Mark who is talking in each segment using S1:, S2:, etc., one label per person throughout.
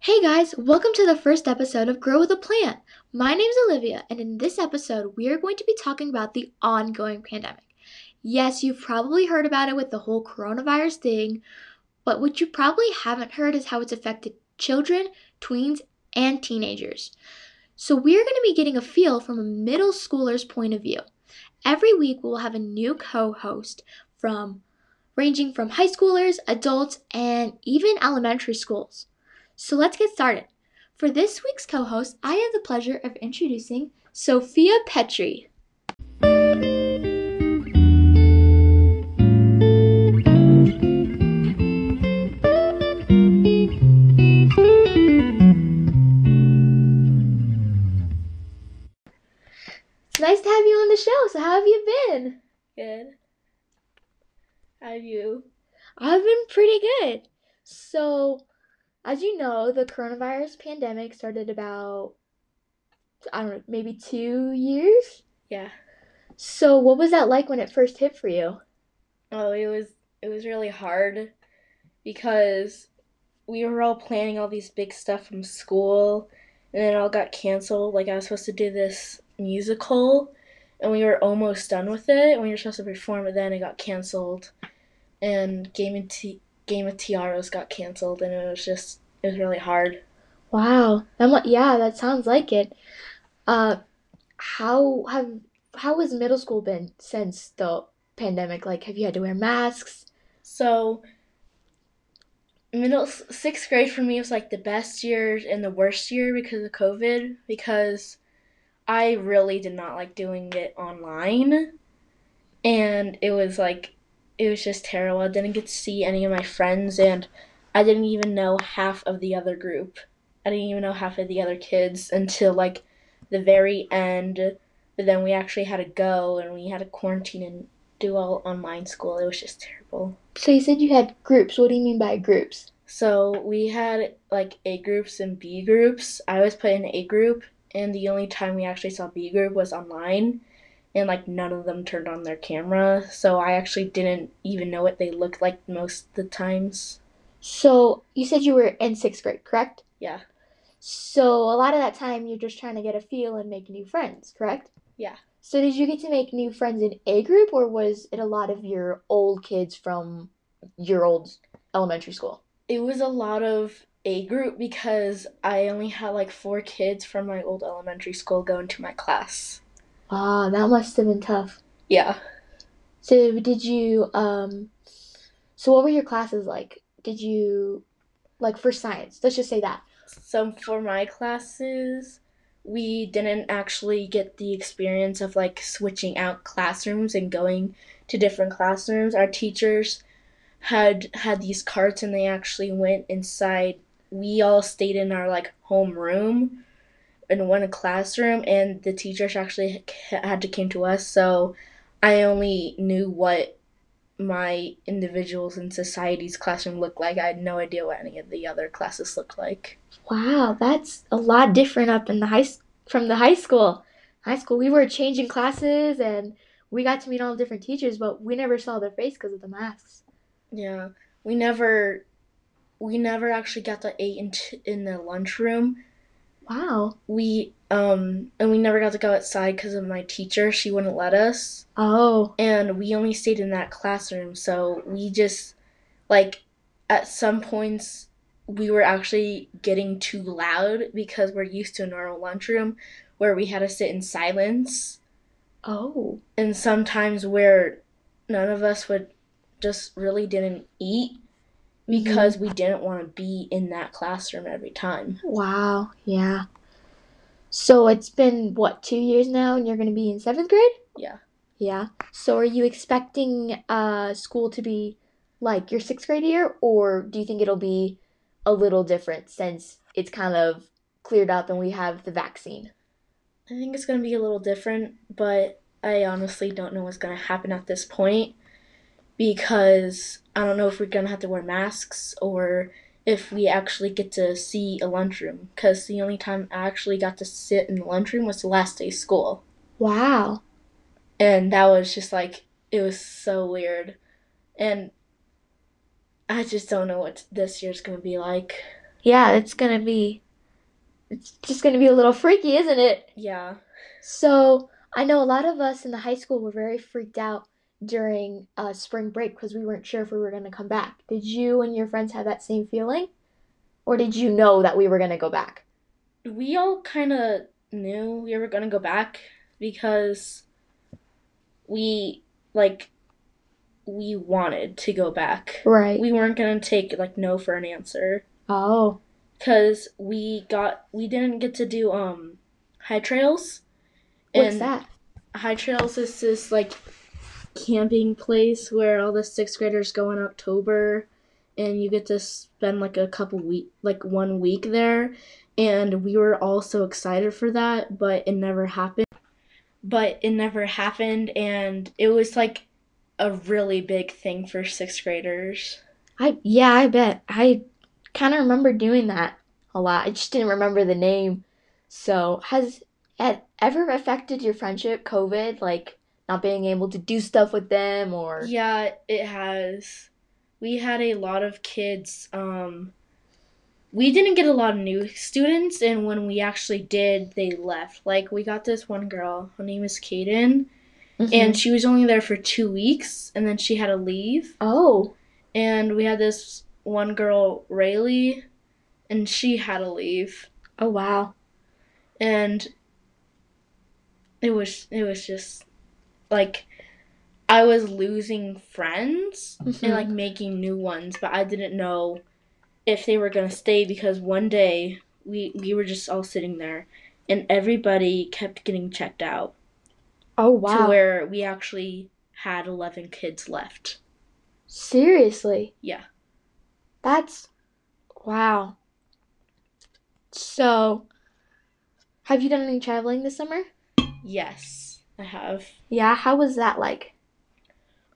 S1: Hey guys, welcome to the first episode of Grow with a Plant. My name's Olivia, and in this episode, we are going to be talking about the ongoing pandemic. Yes, you've probably heard about it with the whole coronavirus thing, but what you probably haven't heard is how it's affected children, tweens, and teenagers. So, we're going to be getting a feel from a middle schooler's point of view. Every week, we'll have a new co host from ranging from high schoolers, adults, and even elementary schools. So let's get started. For this week's co host, I have the pleasure of introducing Sophia Petree. It's nice to have you on the show. So, how have you been?
S2: Good. How have you?
S1: I've been pretty good. So, as you know, the coronavirus pandemic started about, I don't know, maybe two years?
S2: Yeah.
S1: So, what was that like when it first hit for you?
S2: Oh, it was it was really hard because we were all planning all these big stuff from school and then it all got canceled. Like I was supposed to do this musical and we were almost done with it and we were supposed to perform it then it got canceled and Game T- Game of Tiaras got canceled and it was just it was really hard.
S1: Wow. That yeah, that sounds like it. Uh, how have how has middle school been since the pandemic? Like, have you had to wear masks?
S2: So middle sixth grade for me was like the best year and the worst year because of COVID because I really did not like doing it online and it was like it was just terrible. I didn't get to see any of my friends and I didn't even know half of the other group. I didn't even know half of the other kids until like the very end. But then we actually had to go and we had to quarantine and do all online school. It was just terrible.
S1: So you said you had groups. What do you mean by groups?
S2: So we had like A groups and B groups. I was put in A group, and the only time we actually saw B group was online, and like none of them turned on their camera. So I actually didn't even know what they looked like most of the times.
S1: So you said you were in sixth grade, correct?
S2: Yeah.
S1: So a lot of that time you're just trying to get a feel and make new friends, correct?
S2: Yeah.
S1: So did you get to make new friends in A group, or was it a lot of your old kids from your old elementary school?
S2: It was a lot of A group because I only had like four kids from my old elementary school going to my class.
S1: Ah, that must have been tough.
S2: Yeah.
S1: So did you um so what were your classes like? Did you like for science? Let's just say that.
S2: So for my classes, we didn't actually get the experience of like switching out classrooms and going to different classrooms. Our teachers had had these carts and they actually went inside. We all stayed in our like home room in one classroom and the teachers actually had to came to us. So I only knew what my individuals in society's classroom looked like. I had no idea what any of the other classes looked like.
S1: Wow, that's a lot different up in the high from the high school. High school, we were changing classes and we got to meet all the different teachers, but we never saw their face because of the masks.
S2: Yeah, we never we never actually got to eat in, t- in the lunchroom.
S1: Wow.
S2: We um and we never got to go outside because of my teacher. She wouldn't let us,
S1: Oh,
S2: and we only stayed in that classroom. So we just like at some points we were actually getting too loud because we're used to a normal lunchroom where we had to sit in silence,
S1: oh.
S2: and sometimes where none of us would just really didn't eat because we didn't want to be in that classroom every time.
S1: Wow, yeah. So it's been what, two years now and you're gonna be in seventh grade?
S2: Yeah.
S1: Yeah. So are you expecting uh school to be like your sixth grade year, or do you think it'll be a little different since it's kind of cleared up and we have the vaccine?
S2: I think it's going to be a little different, but I honestly don't know what's going to happen at this point because I don't know if we're to have to wear masks or if we actually get to see a lunchroom because the only time I actually got to sit in the lunchroom was the last day of school.
S1: Wow.
S2: And that was just like, it was so weird. And I just don't know what this year's to be like.
S1: Yeah, it's gonna be. It's just gonna be a little freaky, isn't it?
S2: Yeah.
S1: So I know a lot of us in the high school were very freaked out during uh, spring break because we weren't sure if we were gonna come back. Did you and your friends have that same feeling, or did you know that we were gonna go back?
S2: We all kind of knew we were going to go back because we, like, we wanted to go back.
S1: Right.
S2: We weren't going to take, like, no for an answer.
S1: Oh.
S2: Because we got, we didn't get to do, um, high trails.
S1: What's
S2: And
S1: that?
S2: High Trails is this like camping place where all the sixth graders go in October, and you get to spend like a couple week, like one week there. And we were all so excited for that, but it never happened. But it never happened, and it was like a really big thing for sixth graders.
S1: I yeah, I bet. I kind of remember doing that a lot. I just didn't remember the name. So, has it ever affected your friendship, COVID, like not being able to do stuff with them or
S2: Yeah, it has. We had a lot of kids. Um, we didn't get a lot of new students, and when we actually did, they left. Like, we got this one girl, her name is Kaden,
S1: Mhm.
S2: and she was only there for two weeks, and then she had to leave.
S1: Oh,
S2: And we had this one girl, Rayleigh, and she had to leave.
S1: oh wow.
S2: and it was it was just like I was losing friends
S1: Mhm.
S2: and like making new ones, but I didn't know if they were gonna stay because one day we we were just all sitting there and everybody kept getting checked out
S1: Oh wow.
S2: to where we actually had 11 kids left.
S1: Seriously?
S2: Yeah.
S1: That's wow. So, have you done any traveling this summer?
S2: Yes, I have.
S1: Yeah, how was that like?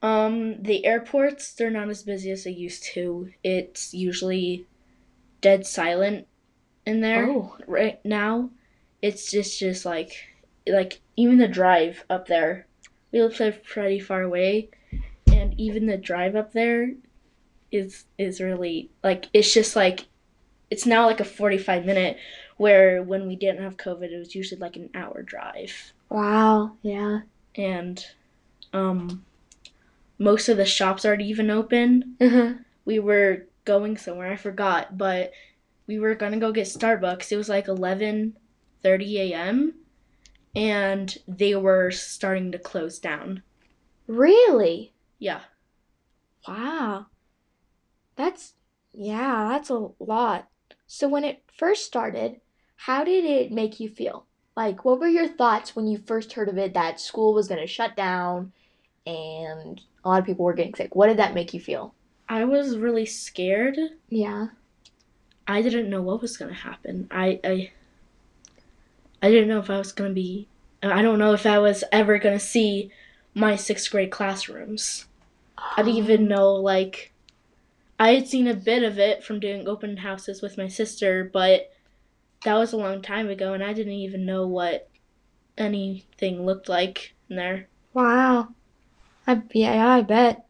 S2: Um, the airports, they're not as busy as they used to. It's usually dead silent in there
S1: Oh.
S2: right now. It's just just like like even the drive up there. We live pretty far away and even the drive up there is is really like it's just like it's now like a 45 minute where when we didn't have covid it was usually like an hour drive
S1: Wow. Yeah.
S2: and um most of the shops aren't even open
S1: Uh-huh.
S2: we were going somewhere i forgot but we were gonna go get starbucks it was like 11.30 a.m and they were starting to close down
S1: Really?
S2: yeah
S1: Wow. That's, yeah, that's a lot. So when it first started, how did it make you feel? Like, what were your thoughts when you first heard of it that school was going to shut down and a lot of people were getting sick? What did that make you feel?
S2: i was really scared
S1: Yeah.
S2: i didn't know what was gonna happen i i i didn't know if i was gonna be i don't know if i was ever gonna see my sixth grade classrooms I didn't even oh. know like I had seen a bit of it from doing open houses with my sister, but that was a long time ago and I didn't even know what anything looked like in there.
S1: Wow. I yeah, I bet.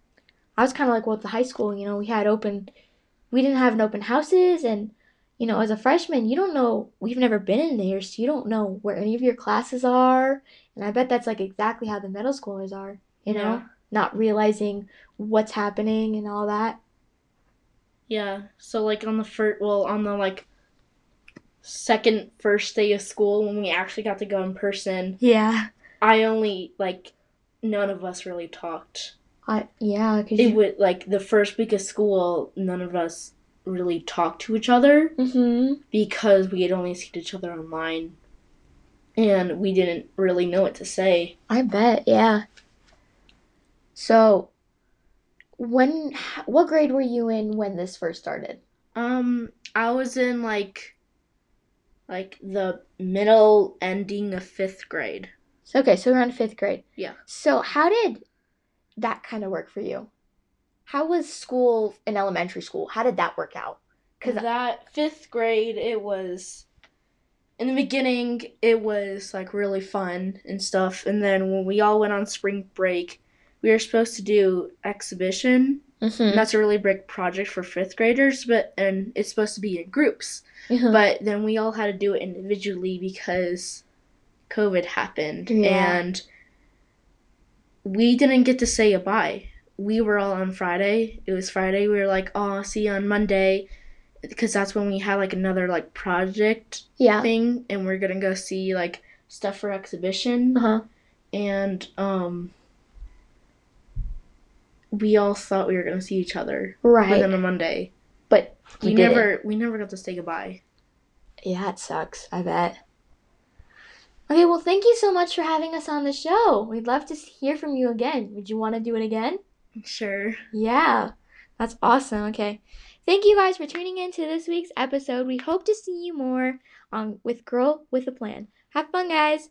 S1: I was kind of like well, at the high school, you know, we had open we didn't have an open houses and you know, as a freshman, you don't know we've never been in there, so you don't know where any of your classes are. And I bet that's like exactly how the middle schoolers are, you know, not realizing what's happening and all that.
S2: Yeah. So like on the first well, on the like second first day of school when we actually got to go in person,
S1: Yeah.
S2: I only like none of us really talked.
S1: I yeah, cuz
S2: It
S1: you
S2: would like the first week of school, none of us really talked to each other.
S1: Mhm.
S2: because we had only seen each other online and we didn't really know what to say.
S1: I bet, yeah. So when what grade were you in when this first started?
S2: Um, I was in like like the middle ending of fifth grade.
S1: So, okay, so around fifth grade.
S2: Yeah.
S1: So how did that kind of work for you? How was school in elementary school? How did that work out? Because
S2: that fifth grade, it was in the beginning, it was like really fun and stuff. And then when we all went on spring break, we were supposed to do exhibition
S1: Mm-hmm.
S2: That's a really big project for fifth graders, but and it's supposed to be in groups.
S1: Uh-huh.
S2: But then we all had to do it individually because COVID happened
S1: Yeah.
S2: and we didn't get to say goodbye. We were all on Friday. It was Friday. We were like, "Oh, see you on Monday," because that's when we had like another like project
S1: yeah.
S2: thing, and we're gonna go see like stuff for exhibition.
S1: Uh huh.
S2: And um, we all thought we were gonna see each other, but
S1: Right.
S2: then on Monday,
S1: But
S2: we
S1: did
S2: never we never got to say goodbye.
S1: Yeah, it sucks. I bet. Okay, well, thank you so much for having us on the show. We'd love to hear from you again. Would you want to do it again?
S2: Sure.
S1: Yeah, that's awesome. Okay. Thank you guys for tuning in to this week's episode. We hope to see you more on with Girl with a Plan. Have fun, guys.